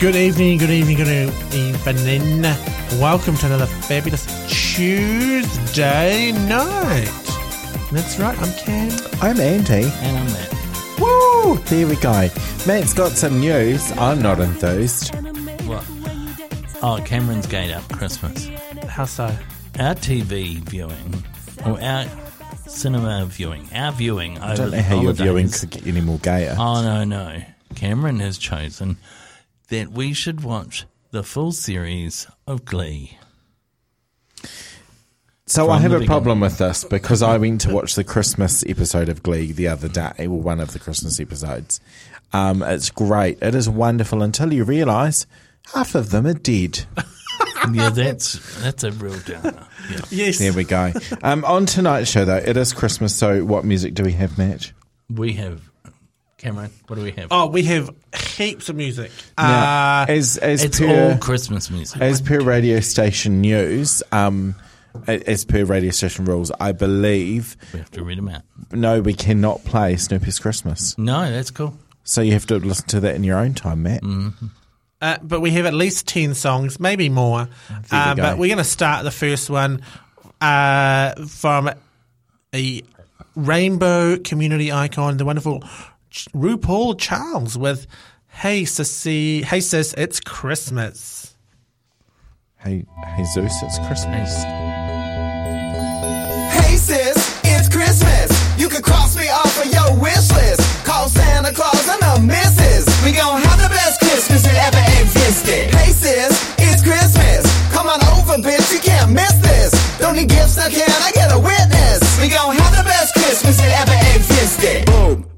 Good evening, good evening, good evening. Welcome to another fabulous Tuesday night. That's right, I'm Cam. I'm Andi. And I'm Matt. Woo! There we go. Matt's got some news. I'm not enthused. What? Oh, Cameron's Gate Up Christmas. How so? Our TV viewing, or our cinema viewing, our viewing over I don't know the how your holidays. viewing could get any more gayer. Oh, no, no. Cameron has chosen that we should watch the full series of Glee. so from I have the a problem with this because I went to watch the Christmas episode of Glee the other day, or one of the Christmas episodes. Um, it's great. It is wonderful until you realise half of them are dead. Yeah, that's that's a real downer. Yeah. Yes. There we go. Um, on tonight's show, though, it is Christmas. So, what music do we have, Matt? We have, Cameron, what do we have? Oh, we have heaps of music. Now, Uh, as as it's per all Christmas music. as per radio station news, um, as per radio station rules, I believe we have to read them out. no, we cannot play Snoopy's Christmas. No, that's cool. So you have to listen to that in your own time, Matt. uh, but we have at least 10 songs, maybe more. Uh, we but we're going to start the first one uh, from a rainbow community icon, the wonderful Ch- RuPaul Charles with Hey Sissy, Hey Sis, It's Christmas. Hey, hey Zeus, it's Christmas. Hey sis, it's Christmas. You can cross me off of your wish list. Call Santa Claus and the missus. We gon' have the best Christmas that ever existed. Hey sis, it's Christmas. Come on over, bitch, you can't miss this. Don't need gifts, now can I get a witness? We gon' have the best Christmas that ever existed. Boom, bright,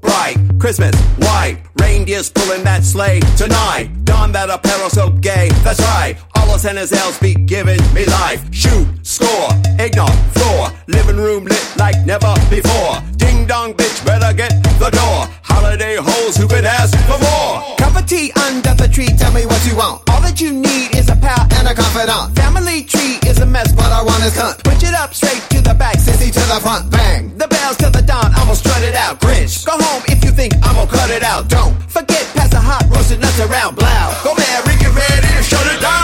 Christmas, white. Reindeers pulling that sleigh tonight. Don that apparel so gay, that's right. All of Santa's elves be giving me life. Shoot, score, eggnog, floor. Living room lit like never before. Ding dong, bitch, better get the door. Holiday hoes who could ask for more. Cup of tea under the tree, tell me what you want. All that you need is a pal and a confidant. Family tree is a mess, but I want his cunt. Push it up straight to the back, sissy to the front, bang. The bells to the dawn, I'ma strut it out. Grinch, go home if you think I'ma cut it out. Don't forget, pass the hot roasted nuts around, blow. Go Mary, get ready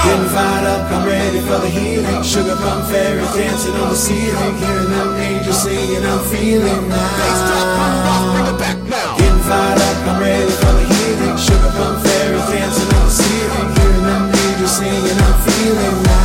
Getting fired up, I'm ready for the healing. Sugar plum fairy dancing on the ceiling. Hearing them angels singing, I'm feeling now. Bring it back now. Getting fired up, I'm ready for the healing. Sugar plum fairies dancing on the ceiling. Hearing them angels singing, I'm feeling now.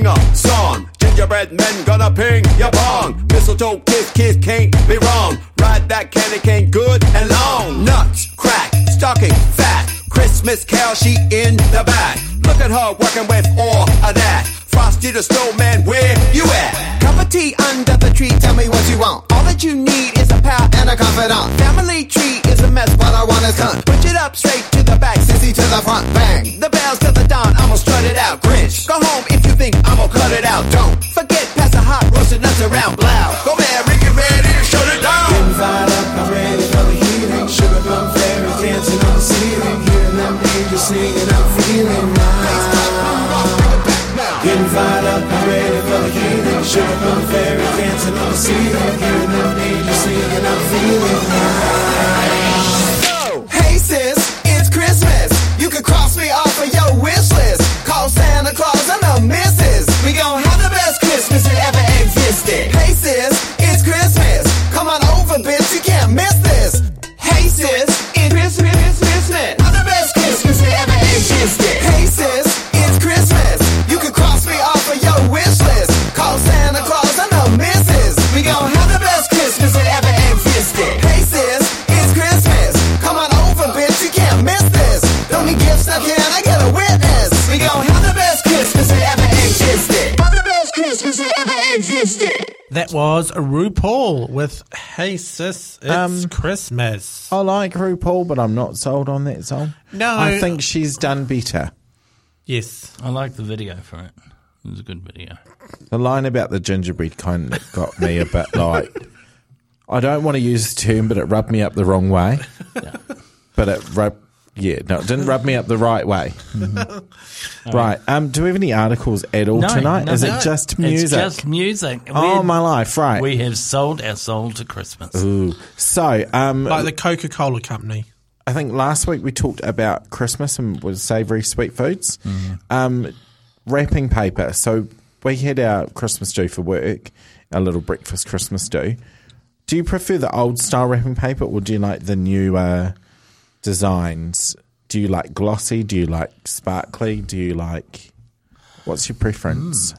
Sing a song. Gingerbread men gonna ping your pong. Mistletoe kiss, kiss can't be wrong. Ride that candy cane good and long. Nuts, crack, stocking, fat. Christmas carol, she in the back. Look at her working with all of that. Frosty the snowman, where you at? Cup of tea under the tree, tell me what you want. All that you need is a pal and a confidant. Family tree is a mess, but I want his cunt. Push it up straight to the back, sissy to the front, bang. The bells think I'ma cut it out. Don't forget, pass the hot roasted nuts around, blow. Missed it. That was RuPaul with Hey Sis, It's Um, Christmas. I like RuPaul, but I'm not sold on that song. No. I think she's done better. Yes. I like the video for it. It was a good video. The line about the gingerbread kind of got me a bit like. I don't want to use the term, but it rubbed me up the wrong way. But it rubbed. Yeah, no, it didn't rub me up the right way. right. Um, do we have any articles at all No, tonight? no, Is no. it just music? It's just music. oh, We- my life. Right. We have sold our soul to Christmas. Ooh. So, um, Like the Coca Cola Company. I think last week we talked about Christmas and was savoury sweet foods. Um, wrapping paper. So we had our Christmas do for work, our little breakfast Christmas do. Do you prefer the old style wrapping paper or do you like the new uh, designs? Do you like glossy? Do you like sparkly? Do you like. What's your preference?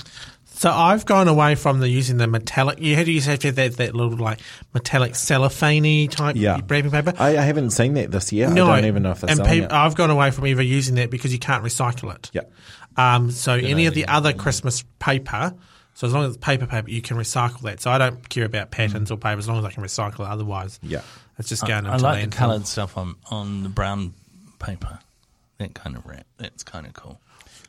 So I've gone away from the using the metallic. You had to use that, that little like metallic cellophane type Yeah. wrapping paper. I, I haven't seen that this year. I don't even know if they're and selling it. I've gone away from either using that because you can't recycle it. Yeah. Um, so any of the other Christmas paper, so as long as it's paper paper, you can recycle that. So I don't care about patterns or paper as long as I can recycle it. Otherwise, Yeah. It's just going I into like the coloured stuff on, on the brown paper. That kind of wrap. That's kind of cool.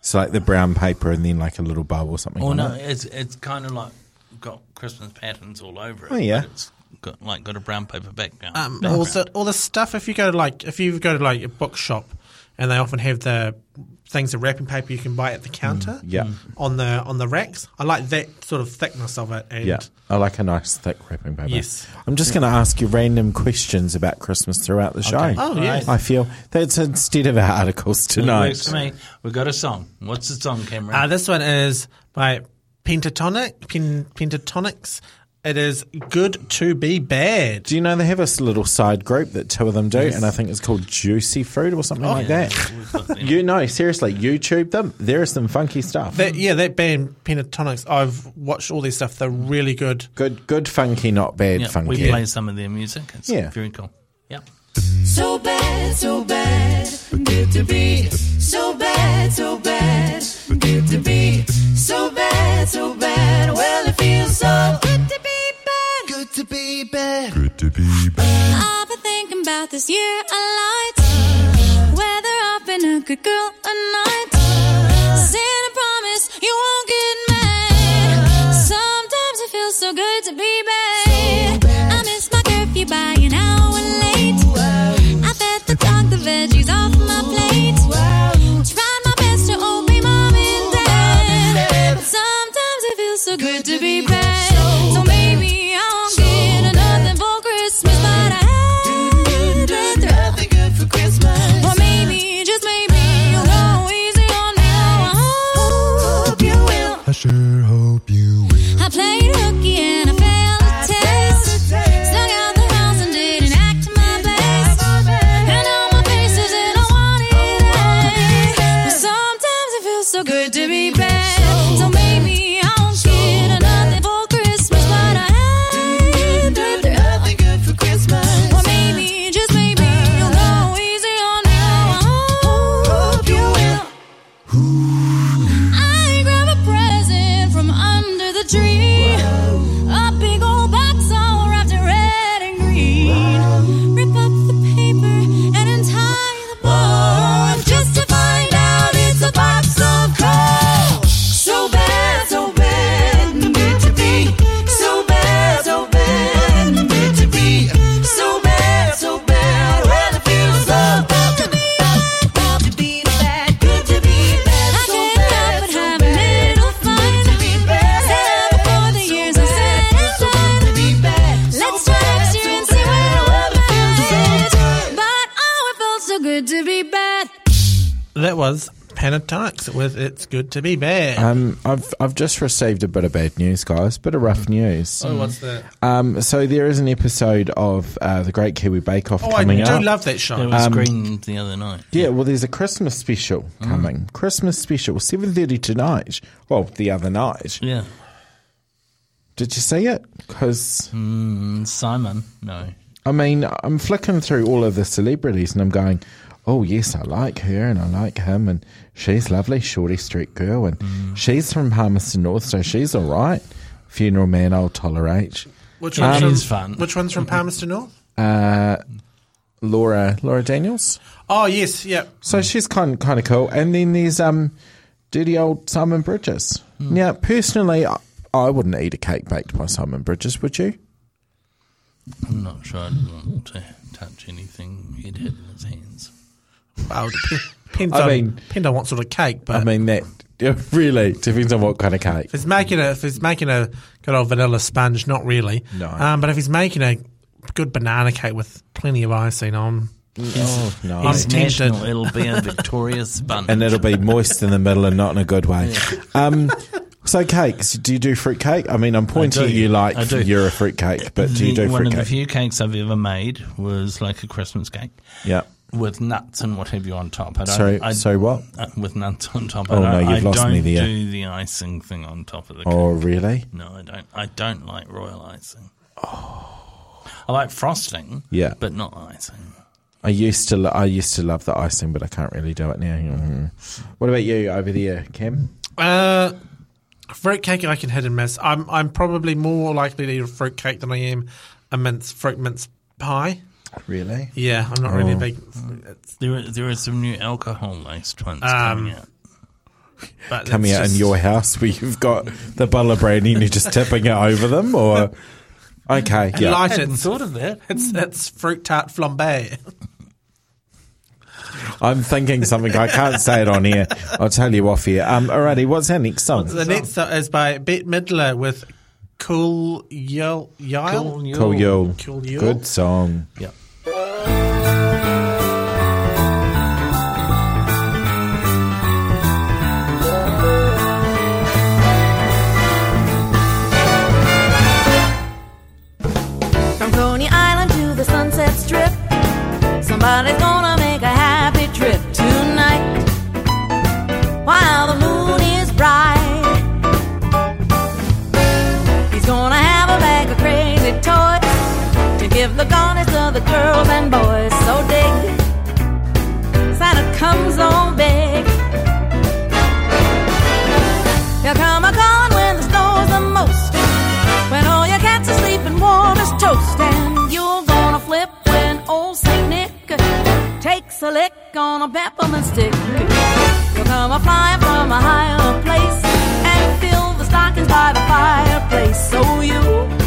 So like the brown paper and then like a little bow or something. Oh on no, it. it's it's kind of like got Christmas patterns all over it. Oh, yeah. but It's got like got a brown paper background. Um, background. also, all the stuff if you go to like if you go to like a bookshop, and they often have the things of wrapping paper you can buy at the counter. Yeah. On the on the racks, I like that sort of thickness of it. And Yeah, I like a nice thick wrapping paper. Yes. I'm just going to ask you random questions about Christmas throughout the show. Oh, yes. I feel that's instead of our articles It tonight. works for me. We've got a song. What's the song, Cameron? Uh, this one is by Pentatonic, Pen, Pentatonix. It is good to be bad. Do you know they have a little side group that two of them do, and I think it's called Juicy Fruit or something oh, like yeah. that. We've got them. You know, seriously, YouTube them. There is some funky stuff. That, yeah, that band Pentatonix. I've watched all their stuff. They're really good. good, good, funky, not bad Yeah, funky. we play some of their music. It's Yeah. very cool. Yeah. So bad, so bad, good to be. So bad, so bad, good to be. So bad, so bad. Well, it feels so good to be bad. Good to be back. I've been thinking about this year a lot. Whether I've been a good girl or not. "It's Good to Be Bad." Um, I've I've just received a bit of bad news, guys. Bit of rough news. oh, what's that? Um, so there is an episode of uh, the Great Kiwi Bake Off Oh, I coming do up. love that show. It was Um, screened the other night. Yeah, well, there's a Christmas special coming. Christmas special, seven thirty tonight. Well, the other night. Yeah. Did you see it? Because Mm, Simon, no. I mean, I'm flicking through all of the celebrities, and I'm going, "Oh yes, I like her, and I like him, and she's lovely, Shorty Street girl, and she's from Palmerston North, so she's all right." Funeral Man, I'll tolerate. Which Yeah, one's it from, is fun. Which one's from Palmerston North? Uh, Laura Laura Daniels. Oh yes, yeah. So she's kind kind of cool. And then there's um, dirty old Simon Bridges. Now, personally, I, I wouldn't eat a cake baked by Simon Bridges. Would you? I'm not sure I'd want to touch anything he'd had in his hands. Well, depends I on mean- depends on what sort of cake. But I mean, that really depends on what kind of cake. if he's making a if he's making a good old vanilla sponge, not really. No. Um, but if he's making a good banana cake with plenty of icing on, Oh no! I'm His tempted. national, it'll be a Victoria sponge. and it'll be moist in the middle and not in a good way. Um, so cakes, do you do fruit cake? I mean, I'm pointing at you like you're a fruit cake, but do you do fruit cake? One of the few cakes I've ever made was like a Christmas cake Yeah. With nuts and what have you on top. I don't, Sorry, I, sorry, what? uh, with nuts on top. Oh, I no, you've I lost don't me there. do the icing thing on top of the cake. Oh, really? No, I don't. I don't like royal icing. Oh. I like frosting. Yeah. but not icing. I used to, lo- I used to love the icing, but I can't really do it now. Mhm. What about you over there, Kim? uh, fruit cake I can hit and miss. I'm I'm probably more likely to eat a fruit cake than I am a mince fruit mince pie. Really? Yeah, I'm not really a Oh. big. There, are, there are some new alcohol laced ones Um, coming out. but Coming it's out in just- your house where you've got the bottle of brandy and you're just tipping it over them, or okay, yeah. light hadn't it. thought of that. It's it's fruit tart flambe. I'm thinking something. I can't say it on here. I'll tell you off here. Um, alrighty, what's our next song? The next song is by Bette Midler with Cool Yule. Yule? Cool Yule. Cool Yule. Cool Good song. Yep. Strip, somebody's gonna make a happy trip tonight while the moon is bright. He's gonna have a bag of crazy toys to give the garnets to the girls and boys. So dig, Santa comes on big. A lick on a peppermint stick. You'll come a flying from a higher place and fill the stockings by the fireplace. So you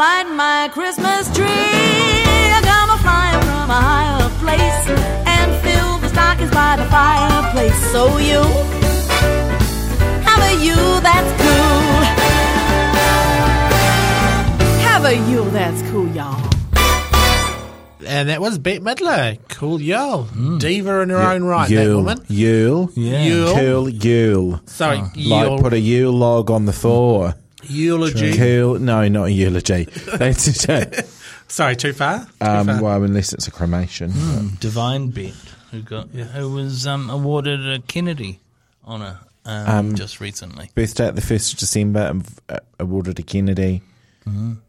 light my Christmas tree? I come a flying from a higher place and fill the stockings by the fireplace. So you have a you that's cool. Have a you that's cool, y'all. And that was Bette Midler. Cool Yule. Mm. Diva in her own right, that Yule. woman. Yule. Yeah. Yule. Cool Yule. Sorry, Like Yule. put a Yule log on the Thor. Eulogy. Cool. No, not a eulogy. Sorry, too far? Too Um, far. well, unless it's a cremation. Divine Bette, who got who was um, awarded a Kennedy honour um, just recently Birthday at the 1st of December, and uh, awarded a Kennedy.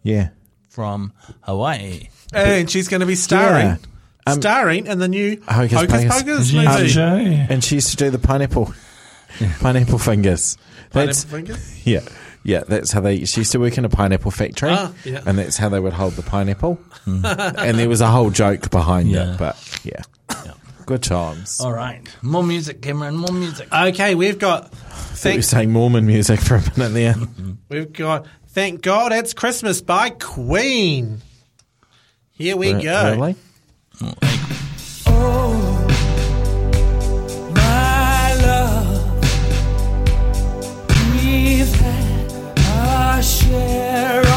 Yeah. from Hawaii. And she's going to be starring. Yeah. Um, starring in the new Hocus Hocus Pocus. Pocus, Um, movie. And she used to do the pineapple, pineapple fingers. That's Pineapple fingers? yeah. Yeah, that's how they. She used to work in a pineapple factory, Ah, yeah. and that's how they would hold the pineapple. and there was a whole joke behind Yeah. it, but yeah, good times. All right. More music, Cameron. More music. Okay, we've got. I thought you were Thank, saying Mormon music for a minute there. we've got. Thank God it's Christmas by Queen. Here we Re- go. Really? Share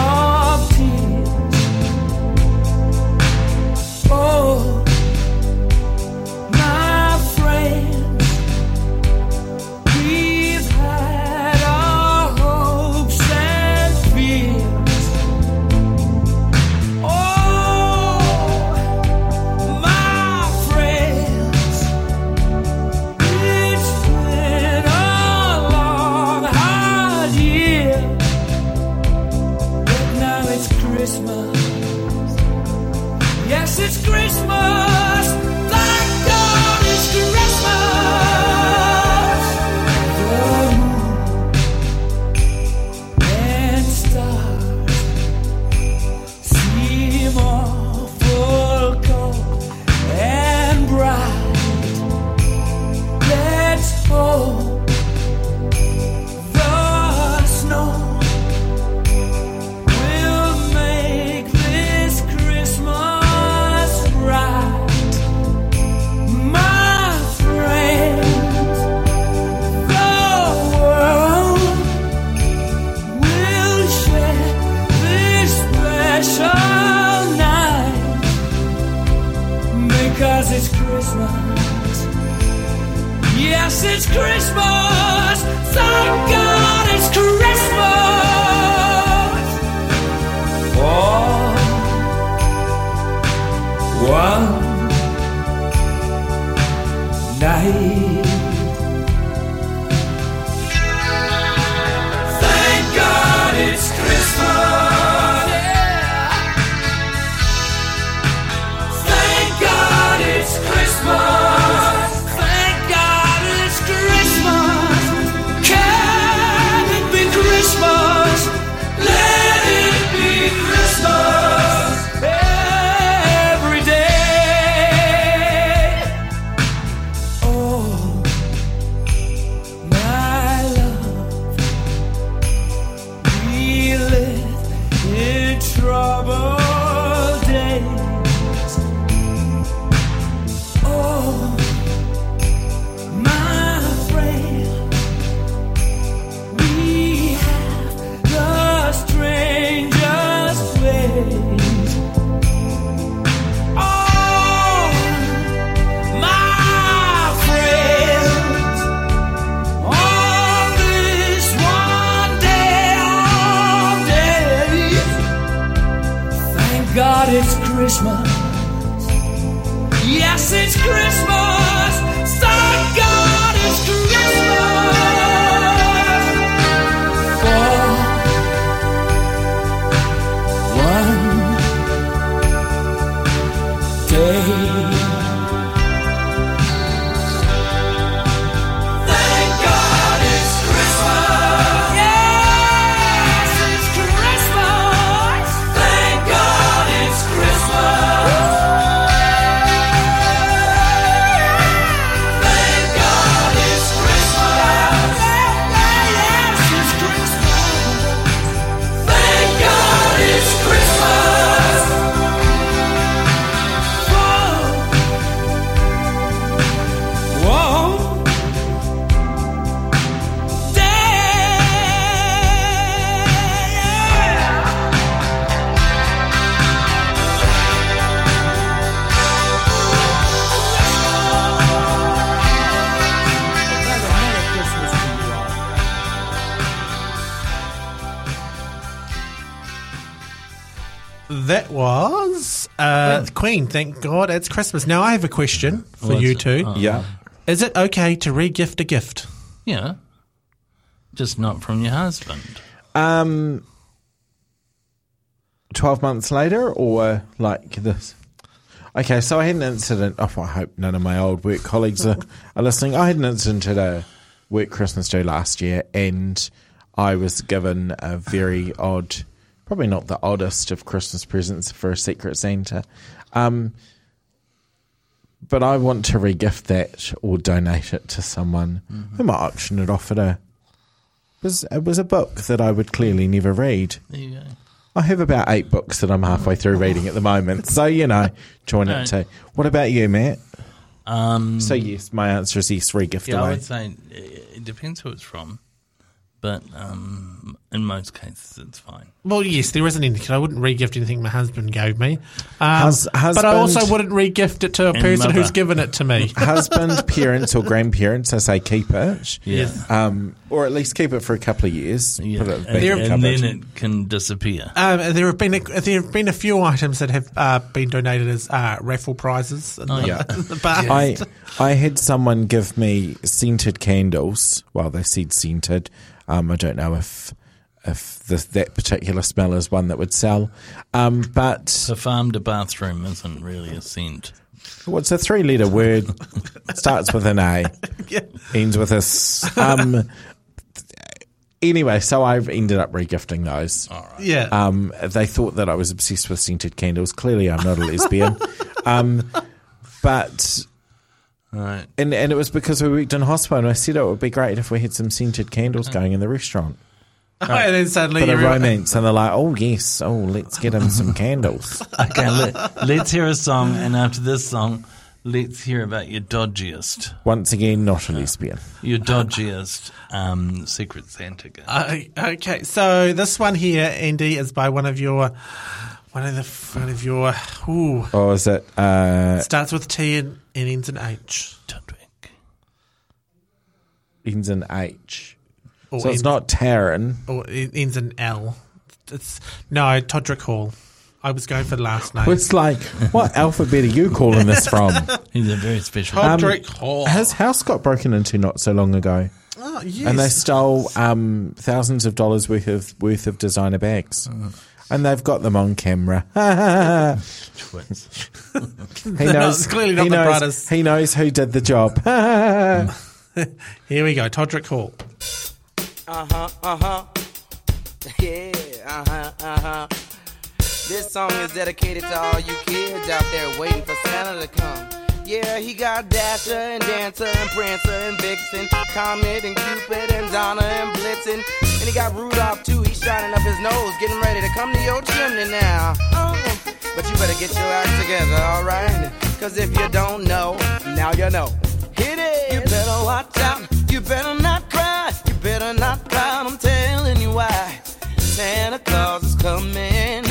Queen. Thank God it's Christmas. Now I have a question for What's you it? two. Oh. Yeah. Is it okay to re-gift a gift? Yeah. Just not from your husband. Um, twelve months later, or like this. Okay, so I had an incident. Oh, I hope none of my old work colleagues are, are listening. I had an incident at a work Christmas do last year, and I was given a very odd, probably not the oddest of Christmas presents for a Secret Santa. Um, but I want to regift that or donate it to someone who might auction it off at a. It was, it was a book that I would clearly never read. There you go. I have about eight books that I'm halfway through reading at the moment. So, you know, join it Right. too. What about you, Matt? Um, So, yes, my answer is yes, regift yeah, I would say it it depends who it's from, but um, in most cases it's fine. Well, yes, there isn't anything. I wouldn't re-gift anything my husband gave me. Um, Hus- but I also wouldn't re-gift it to a And person who's given it to me. Husband, parents, or grandparents, I say keep it. Yeah. Um, or at least keep it for a couple of years. Yeah. Put it And, back and then it can disappear. Um, there have been a, there have been a few items that have uh, been donated as uh, raffle prizes. In the, yeah. in the past. I I had someone give me scented candles. Well, they said scented. Um, I don't know if if the, that particular smell is one that would sell. Um, but The farm to bathroom isn't really a scent. what's a three letter word? Starts with an A, ends with a S. Um, anyway, so I've ended up regifting those. yeah. Um, they thought that I was obsessed with scented candles. Clearly, I'm not a lesbian. um, but Right. and and it was because we worked in hospital, and I said it would be great if we had some scented candles going in the restaurant. and then suddenly Bit of you're romance, and they're like, "Oh yes, oh let's get him some candles." Okay, let, let's hear a song, and after this song, let's hear about your dodgiest, Once again, not a lesbian. your dodgiest um, Secret Santa gift. Uh, okay, so this one here, Andi, is by one of your one of the one of your. Ooh, Or is it? Uh, starts with T and, and ends in H. Tudwig. ends in H. Or So it's not Taryn. Or it ends in L. It's no Todrick Hall. I was going for the last name. It's like, what alphabet are you calling this from? He's a very special. Todrick Hall. His house got broken into not so long ago. oh, yes. and they stole um, thousands of dollars worth of worth of designer bags, and they've got them on camera. Twits. he knows. it's clearly not he the knows, brothers. He knows who did the job. Here we go. Todrick Hall. Uh huh, uh huh. Yeah, uh huh, uh huh. This song is dedicated to all you kids out there waiting for Santa to come. Yeah, he got Dasher and Dancer and Prancer and Vixen, Comet and Cupid and Donner and Blitzen. And he got Rudolph too, he's shining up his nose, getting ready to come to your chimney now. Oh, but you better get your act together, alright? Cause if you don't know, now you know. Hit it! You better watch out, you better not cry, you better not cry, I'm telling you why. Santa Claus is coming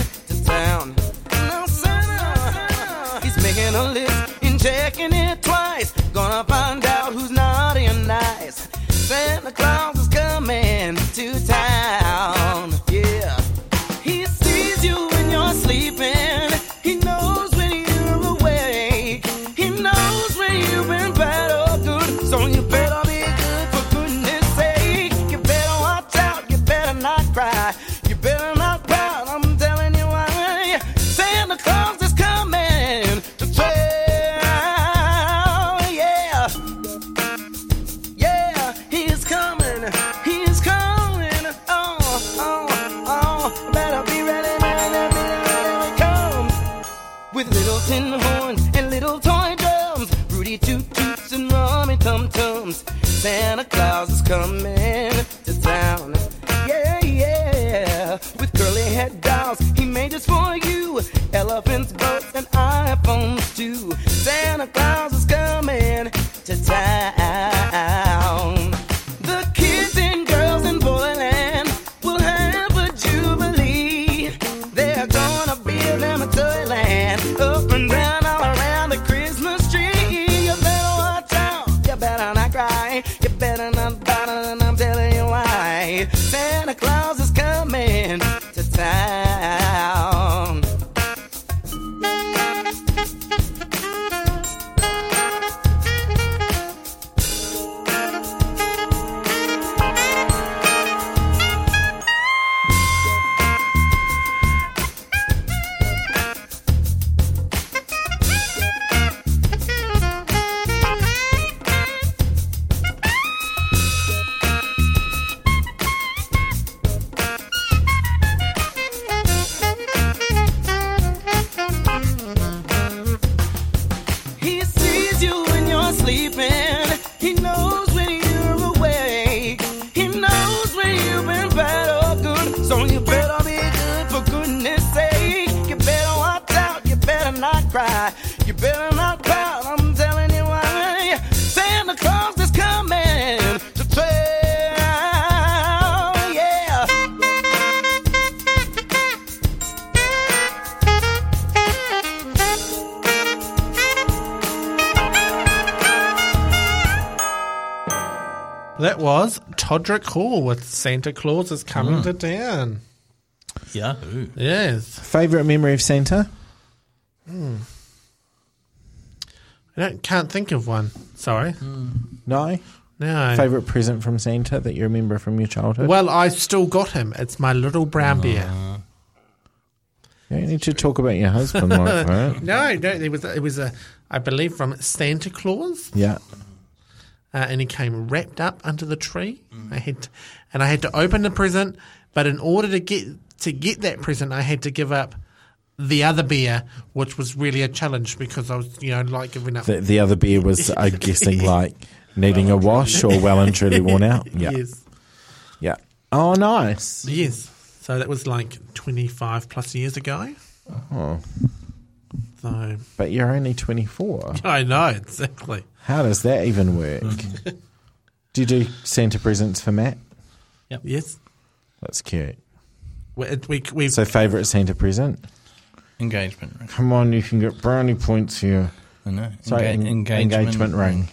Todrick Hall with Santa Claus is coming Mm. to town. Yahoo. Yes. Favorite memory of Santa? Hmm. I don't, can't think of one. Sorry. Hmm. No. No. Favorite present from Santa that you remember from your childhood? Well, I still got him. It's my little brown bear. Ah. You don't need to talk about your husband like that. No, no, it was it was a I believe from Santa Claus, Yeah. Uh, and he came wrapped up under the tree. I had, to, and I had to open the present, but in order to get to get that present, I had to give up the other beer, which was really a challenge because I was you know like giving up. The, the other beer was, I'm guessing, like needing a wash or well and truly worn out. Yeah. Yes, Yeah. Oh, nice. yes. So that was like twenty five plus years ago. Oh. So But you're only 24. I know exactly. How does that even work? do you do Santa presents for Matt? Yep. Yes, That's cute. we we, we So, favourite Santa present? Engagement ring. Come on, you can get brownie points here. I know. Sorry, Enga- en- engagement, engagement ring.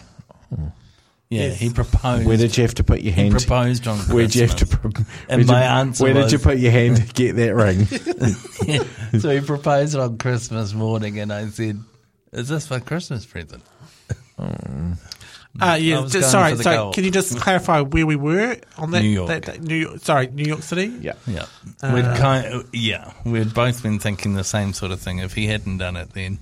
Yeah, Yes. he proposed. Where did you have to put your hand? he hand? proposed on Where did you have to? Christmas. Pro- And my you- answer Where did you put your hand to get that ring? so he proposed on Christmas morning, and I said, "Is this my Christmas present?" Uh, yeah, was just, going sorry. So, gold. can you just clarify where we were on that? New York. That, that- New York. Sorry, New York City. yeah. Yeah, Uh, we'd kind yeah, we'd both been thinking the same sort of thing. If he hadn't done it, then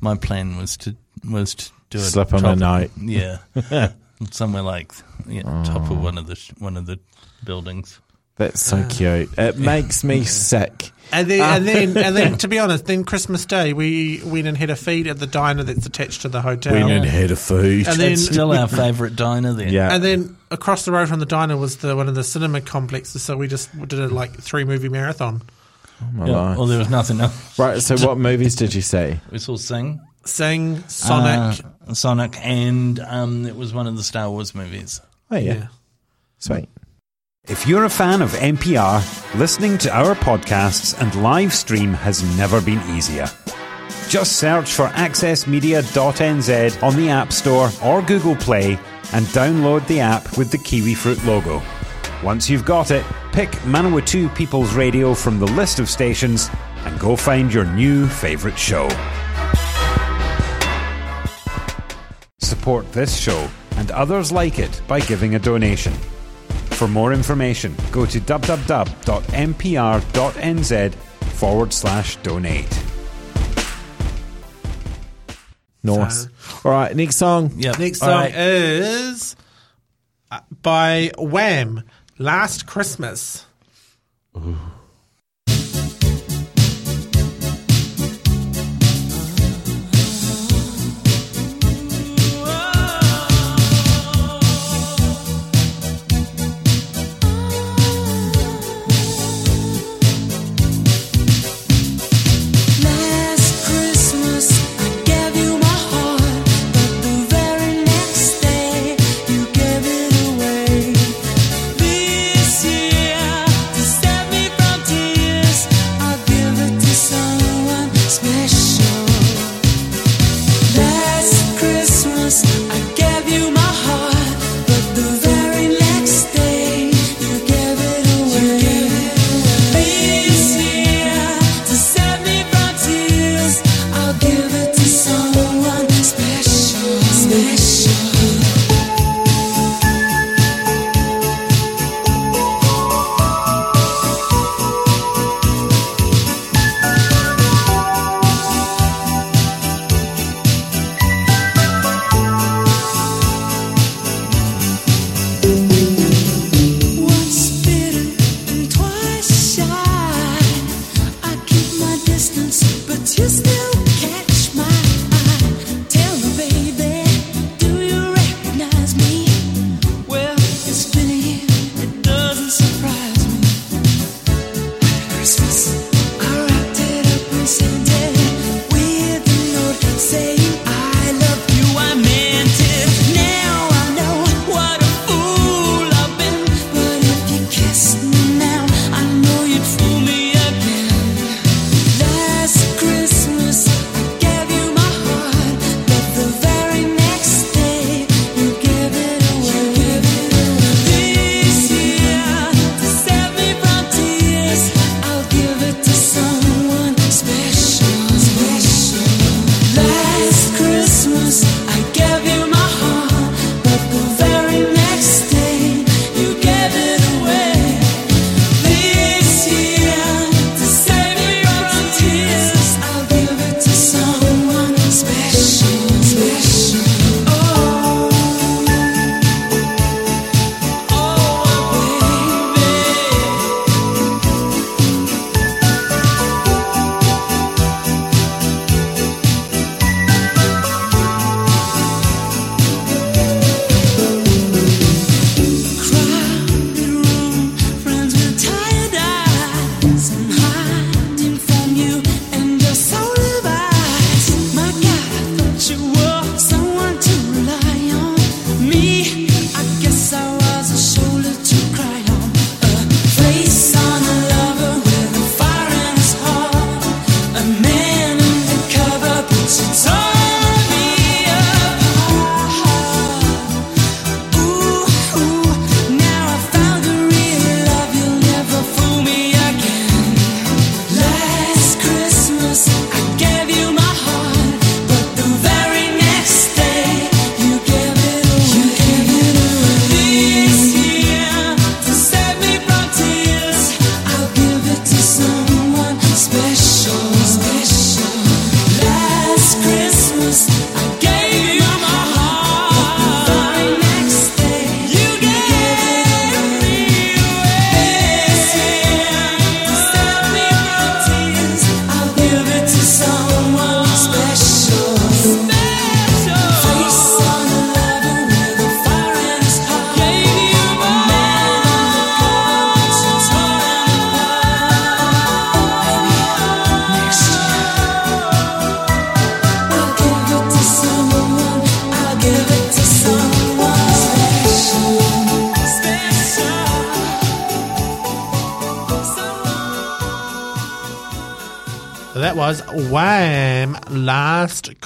my plan was to was to do it. Slip him a top- note. Yeah, somewhere like yeah, top of oh. one of the one of the buildings. That's so cute. It makes me sick. And then, and then, and then, to be honest, then Christmas Day we went and had a feed at the diner that's attached to the hotel. We didn't had a feed. And then, It's still our favourite diner. Then yeah. and then across the road from the diner was the one of the cinema complexes. So we just did a like three movie marathon. Oh my Yeah, life. well, there was nothing else. Right. So, what movies did you see? We saw Sing, Sing, Sonic. uh, Sonic, and um, it was one of the Star Wars movies. Oh yeah, yeah. sweet. If you're a fan of MPR, listening to our podcasts and live stream has never been easier. Just search for accessmedia.nz on the App Store or Google Play and download the app with the Kiwi Fruit logo. Once you've got it, pick Manawatu People's Radio from the list of stations and go find your new favourite show. Support this show and others like it by giving a donation. For more information, go to www.mpr.nz forward slash donate. Nice. All right. Next song. Yep. Next song right. is uh, by Wham. Last Christmas. Last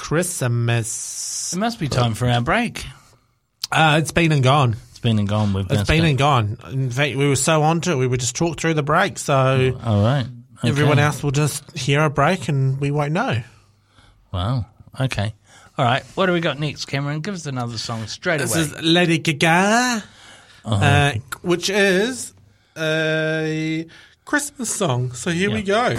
Christmas. It must be time for our break. Uh, it's been and gone. It's been and gone. We've It's been it. and gone. In fact, we were so onto it, we would just talk through the break. So All right. Okay. everyone else will just hear a break and we won't know. Wow. Okay. All right. What do we got next, Cameron? Give us another song straight This away. This is Lady Gaga, Uh-huh. uh, which is a Christmas song. So here we go.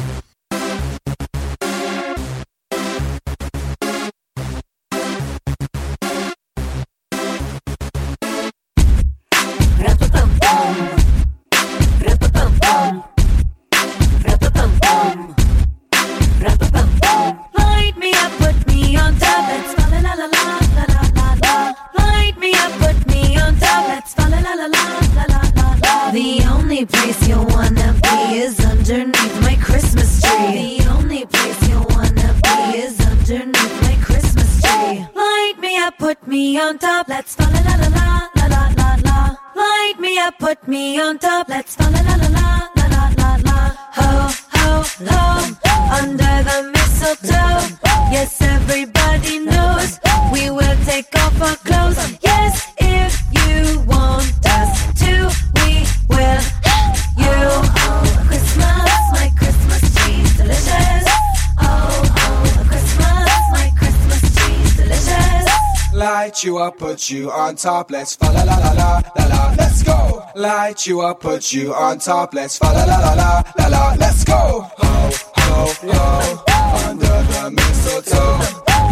On top, let's fa la la la la la la, let's go. Light you up, put you on top, let's fa la la la la la la, let's go. Ho, ho, ho, under the mistletoe.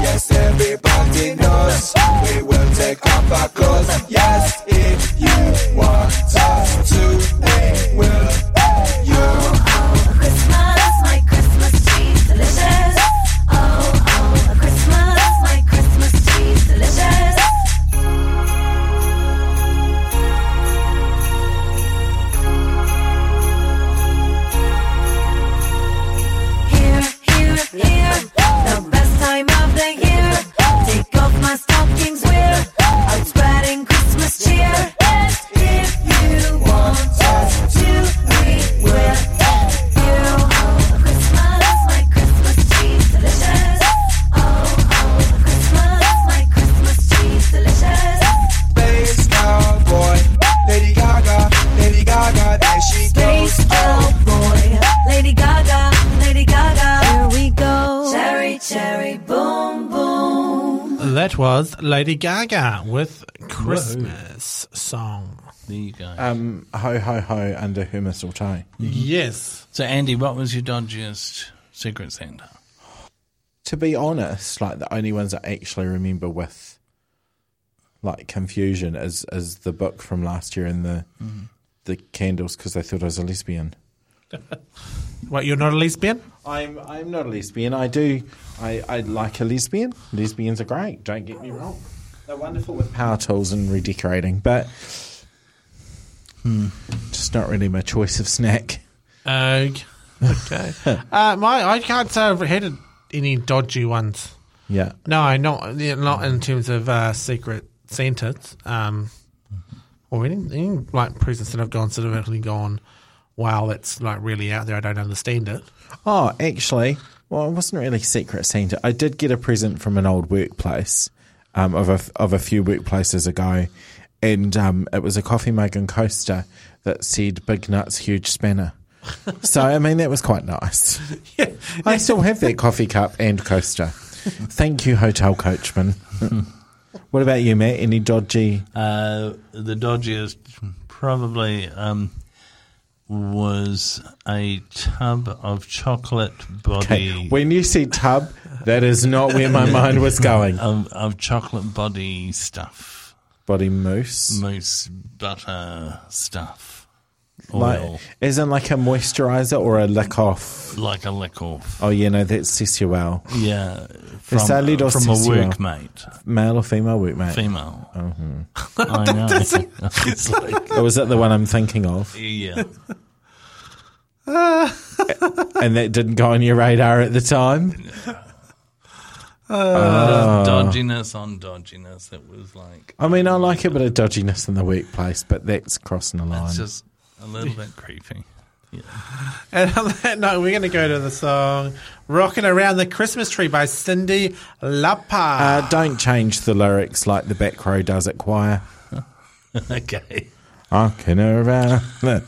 Yes, everybody knows we will take off our clothes. Lady Gaga with Christmas song. There you go. Um, ho ho ho under her mistletoe. Yes. so, Andi, what was your dodgiest Secret Santa? To be honest, like the only ones I actually remember with like confusion is is the book from last year and the the candles because they thought I was a lesbian. What, you're not a lesbian? I'm I'm not a lesbian. I do I, I like a lesbian. Lesbians are great. Don't get me wrong. They're wonderful with power tools and redecorating, but just not really my choice of snack. Uh, okay. uh, my, I can't say I've had any dodgy ones. Yeah. No, not not in terms of uh, secret Santas, um, or any, any like presents that I've gone sort of actually gone. Wow, that's like really out there. I don't understand it. Oh, actually, well, it wasn't really secret Santa. I did get a present from an old workplace um, of a of a few workplaces ago, and um, it was a coffee mug and coaster that said "Big Nuts, Huge Spanner." so, I mean, that was quite nice. I still have that coffee cup and coaster. Thank you, hotel coachman. what about you, Matt? Any dodgy? Uh, the dodgiest probably um, was a tub of chocolate body. Okay, when you see tub, that is not where my mind was going. of, of chocolate body stuff, Body mousse. mousse, butter stuff, Like, isn't like a moisturizer or a lick off? like a lick off. Oh, yeah, no, that's Sessual. Yeah, from, It's a little from a workmate, Male or female workmate? female. Uh-huh. I know. it's like, Or was that the one I'm thinking of? yeah. And that didn't go on your radar at the time? Uh, dodginess on dodginess. It was like I mean, I like a bit of dodginess in the workplace, but that's crossing the line. it's just a little bit creepy. Yeah. And on that note, we're going to go to the song "Rocking Around the Christmas Tree" by Cyndi Lauper. Uh, don't change the lyrics like the back row does at choir. okay. Rocking around. the-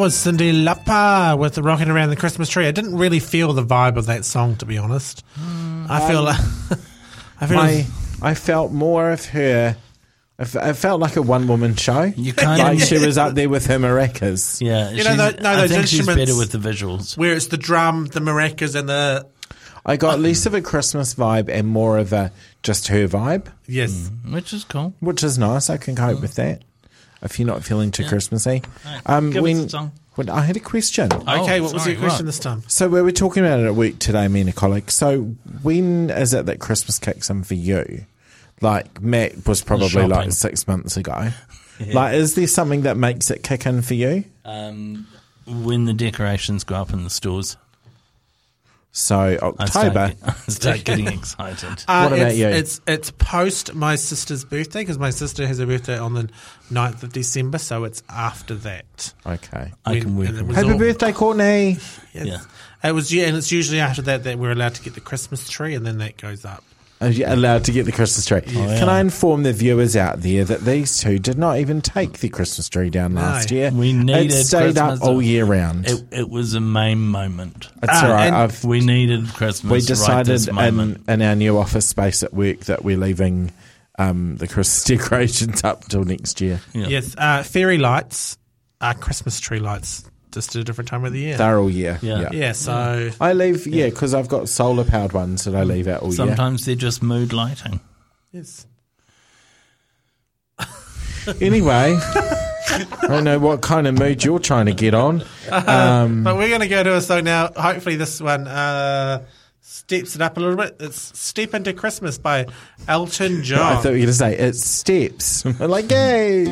That was Cyndi Lauper with the "Rocking Around the Christmas Tree." I didn't really feel the vibe of that song, to be honest. I mm, feel like I feel My, I felt more of her. I f- It felt like a one woman show. You kind like of she was up there with her maracas. Yeah, You know, she's- tho- no, I those think she's instruments- better with the visuals. where it's the drum, the maracas, and the I got less of a Christmas vibe and more of a just her vibe, yes. Mm, which is cool. which is nice. I can cope mm. with that if you're not feeling too Christmassy. Um, Give us when, a song. when I had a question. Okay, what was your question right. this time? So we were talking about it at work today, me and a colleague. So when is it that Christmas kicks in for you? Like Matt was probably like six months ago. Like, is there something that makes it kick in for you? Um, when the decorations go up in the stores, So I start, October. get- I start getting excited. Uh, What about it's, you? It's it's post my sister's birthday because my sister has a birthday on the 9th of December, so it's after that. Okay. I can When- work with was Happy all- birthday, Courtney. Yes. Yeah. It was yeah, and it's usually after that that we're allowed to get the Christmas tree, and then that goes up. Are you allowed to get the Christmas tree? yeah. Can I inform the viewers out there that these two did not even take the Christmas tree down last year? We needed it stayed Christmas. up all year round. It, it was a main moment. It's Ah, all right. and I've, We needed Christmas. we right decided this in, in our new office space at work that we're leaving um, the Christmas decorations up till next year. Yeah. Yes, uh, fairy lights are Christmas tree lights, just a different time of the year. They're all year. Yeah. yeah, so I leave, yeah, because I've got solar powered ones that I leave out all year. Sometimes they're just mood lighting. yes. Anyway, I don't know what kind of mood you're trying to get on. Um, But we're going to go to a song now. Hopefully, this one uh, steps it up a little bit. It's "Step Into Christmas" by Elton John. I thought you were going to say it's steps. like, yay!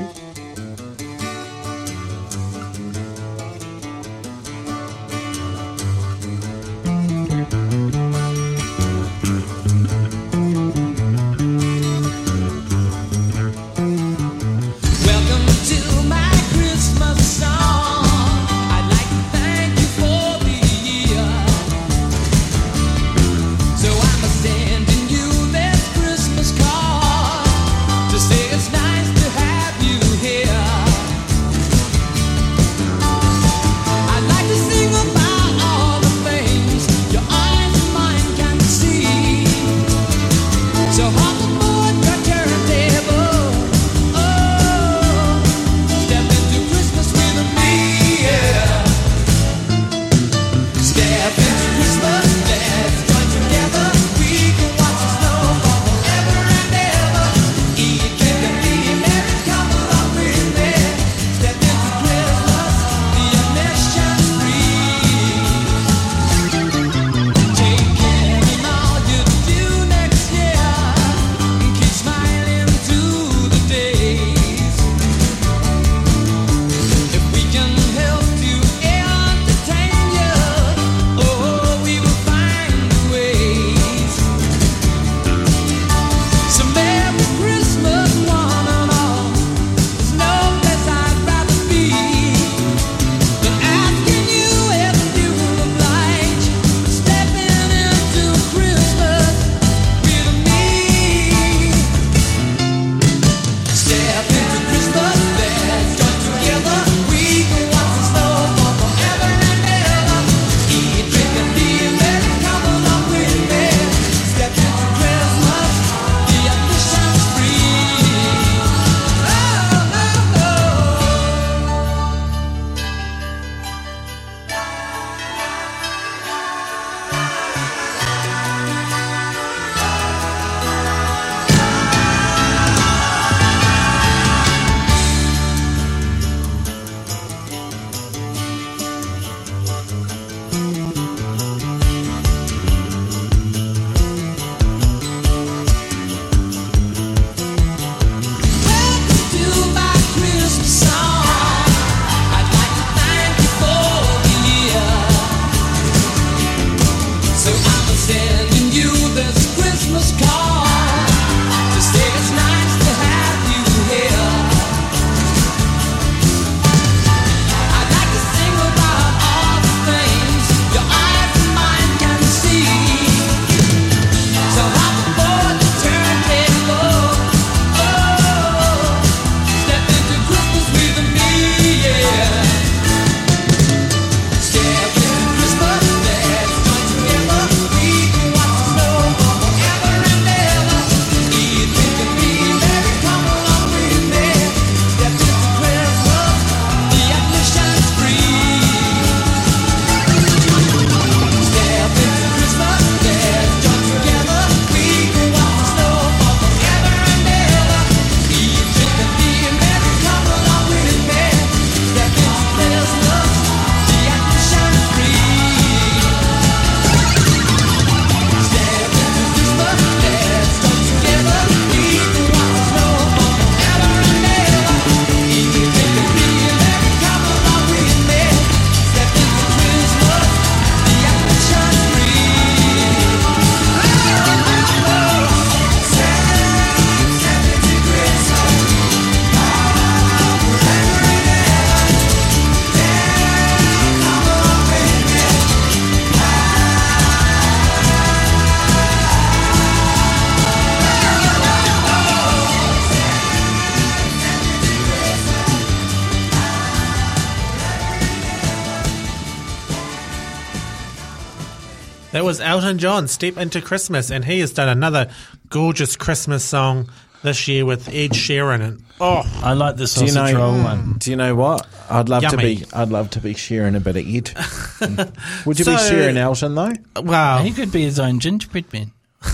Elton John, Step Into Christmas, and he has done another gorgeous Christmas song this year with Ed Sheeran. And oh, I like the Do you know? roll one. Do you know what? I'd love to be. I'd love to be sharing a bit of Ed. Would you be So- sharing Elton though? wow. He could be his own gingerbread man.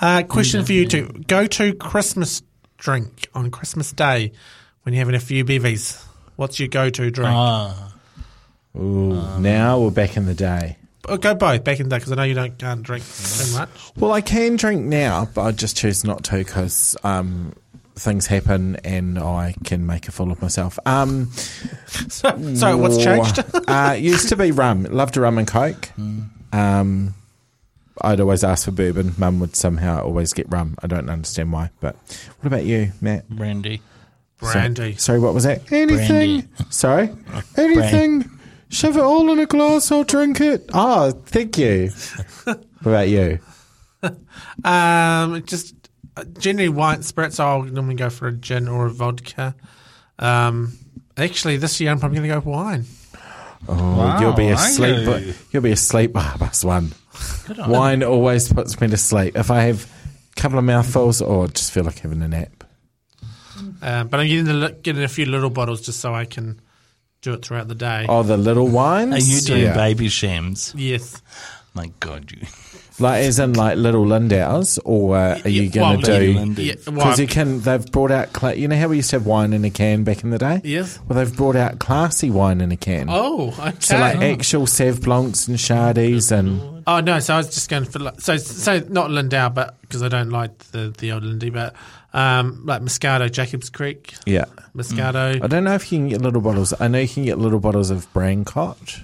Uh, question for you two: Go to Christmas drink on Christmas Day when you're having a few bevies. What's your go-to drink? Ah, Ooh, now we're back in the day. Oh, go both back in the day because I know you don't can't drink too much. Well, I can drink now, but I just choose not to because um, things happen and I can make a fool of myself. Um, So, so what's changed? uh, used to be rum. Loved a rum and coke. Um, I'd always ask for bourbon. Mum would somehow always get rum. I don't understand why. But what about you, Matt? brandy. So- Brandy. sorry, what was that? Anything? Brandy. Sorry? Anything? Shove it all in a glass, I'll drink it. Oh, thank you. what about you? Um, just uh, generally wine spirits. I'll normally go for a gin or a vodka. Um, actually, this year I'm probably going to go for wine. Oh, you'll be asleep. you? You'll be asleep. Ah, bus one. Wine always puts me to sleep. If I have a couple of mouthfuls, or just feel like having a nap. Um, but I'm getting, the, getting a few little bottles just so I can do it throughout the day. Oh, the little wines. Are you doing Yeah. Babychams? Yes. My God, you. Like as in like little Lindows, or uh, are you Yeah, going to Baby do? Lindy. Yeah, well, Because you can. They've brought out. Cla- you know how we used to have wine in a can back in the day. Yes. Well, they've brought out classy wine in a can. Oh, okay. So like actual Sauv Blancs and Chardies and oh no, so I was just going for like, so so not Lindauer, but because I don't like the the old Lindy, but um, like Moscato, Jacobs Creek, yeah. Moscato. I don't know if you can get little bottles. I know you can get little bottles of Brancott.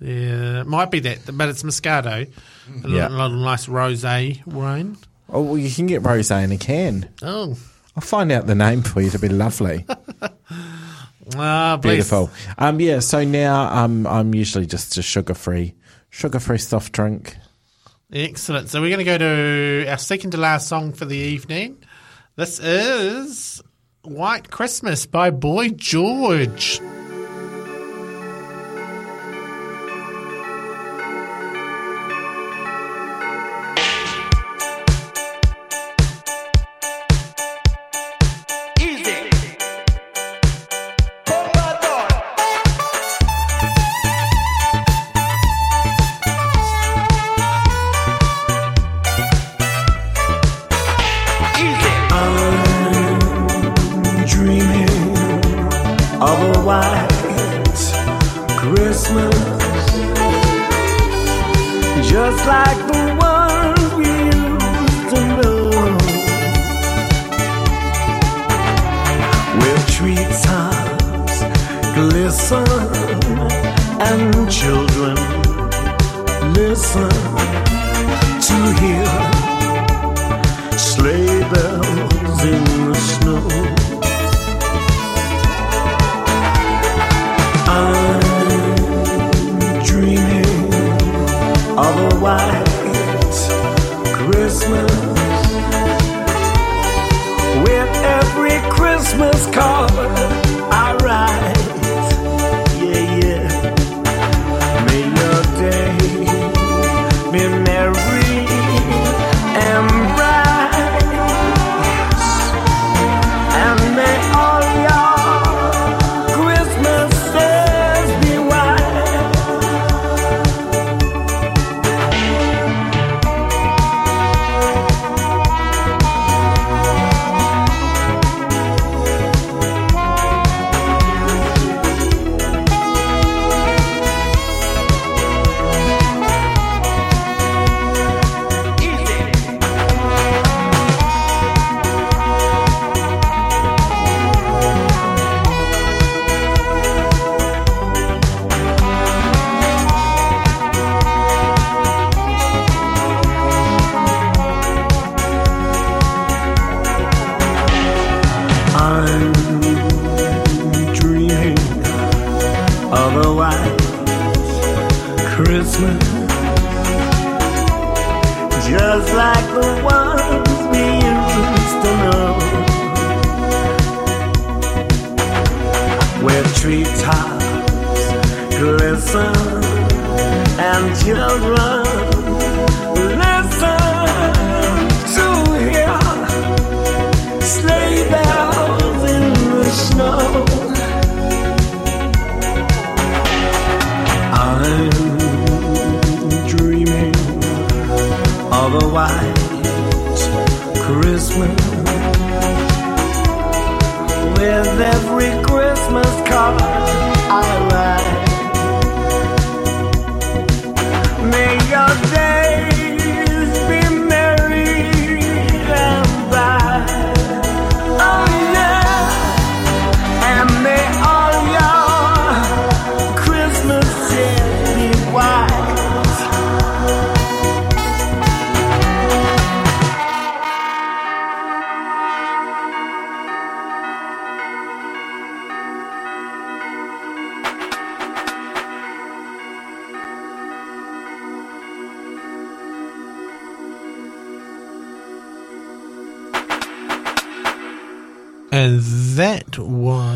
Yeah, it might be that, but it's Moscato. A Yeah. little, little nice rosé wine. Oh, well, you can get rosé in a can. Oh, I'll find out the name for you. It'll be lovely. ah, bless. Beautiful. Um, yeah. So now um, I'm usually just a sugar free, sugar free soft drink. Excellent. So we're going to go to our second to last song for the evening. This is White Christmas by Boy George.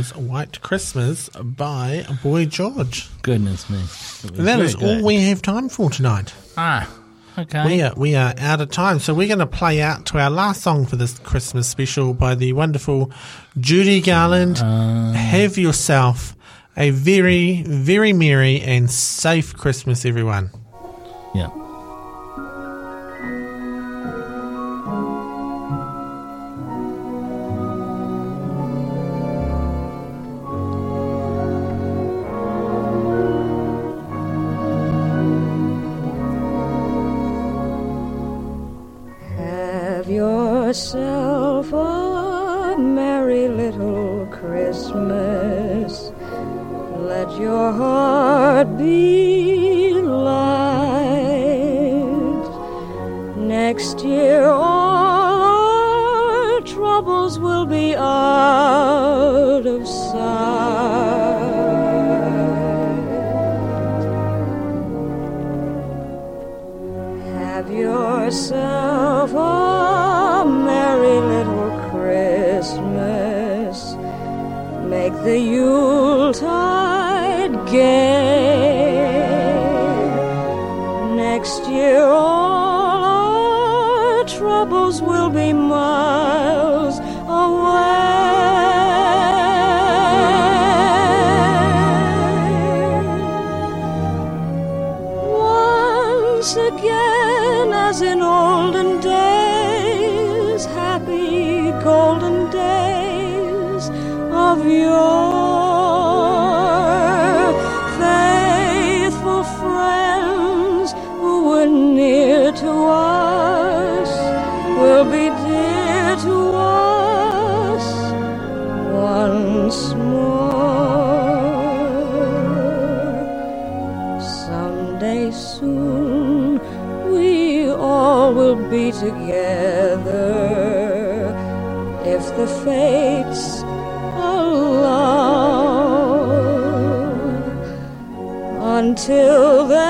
Was White Christmas by Boy George. Goodness me. And that all we have time for tonight. Ah, okay. We are, we are out of time, so we're going to play out to our last song for this Christmas special by the wonderful Judy Garland. Have yourself a very, very merry and safe Christmas, everyone. Yeah. Yuletide fates allow. Until then,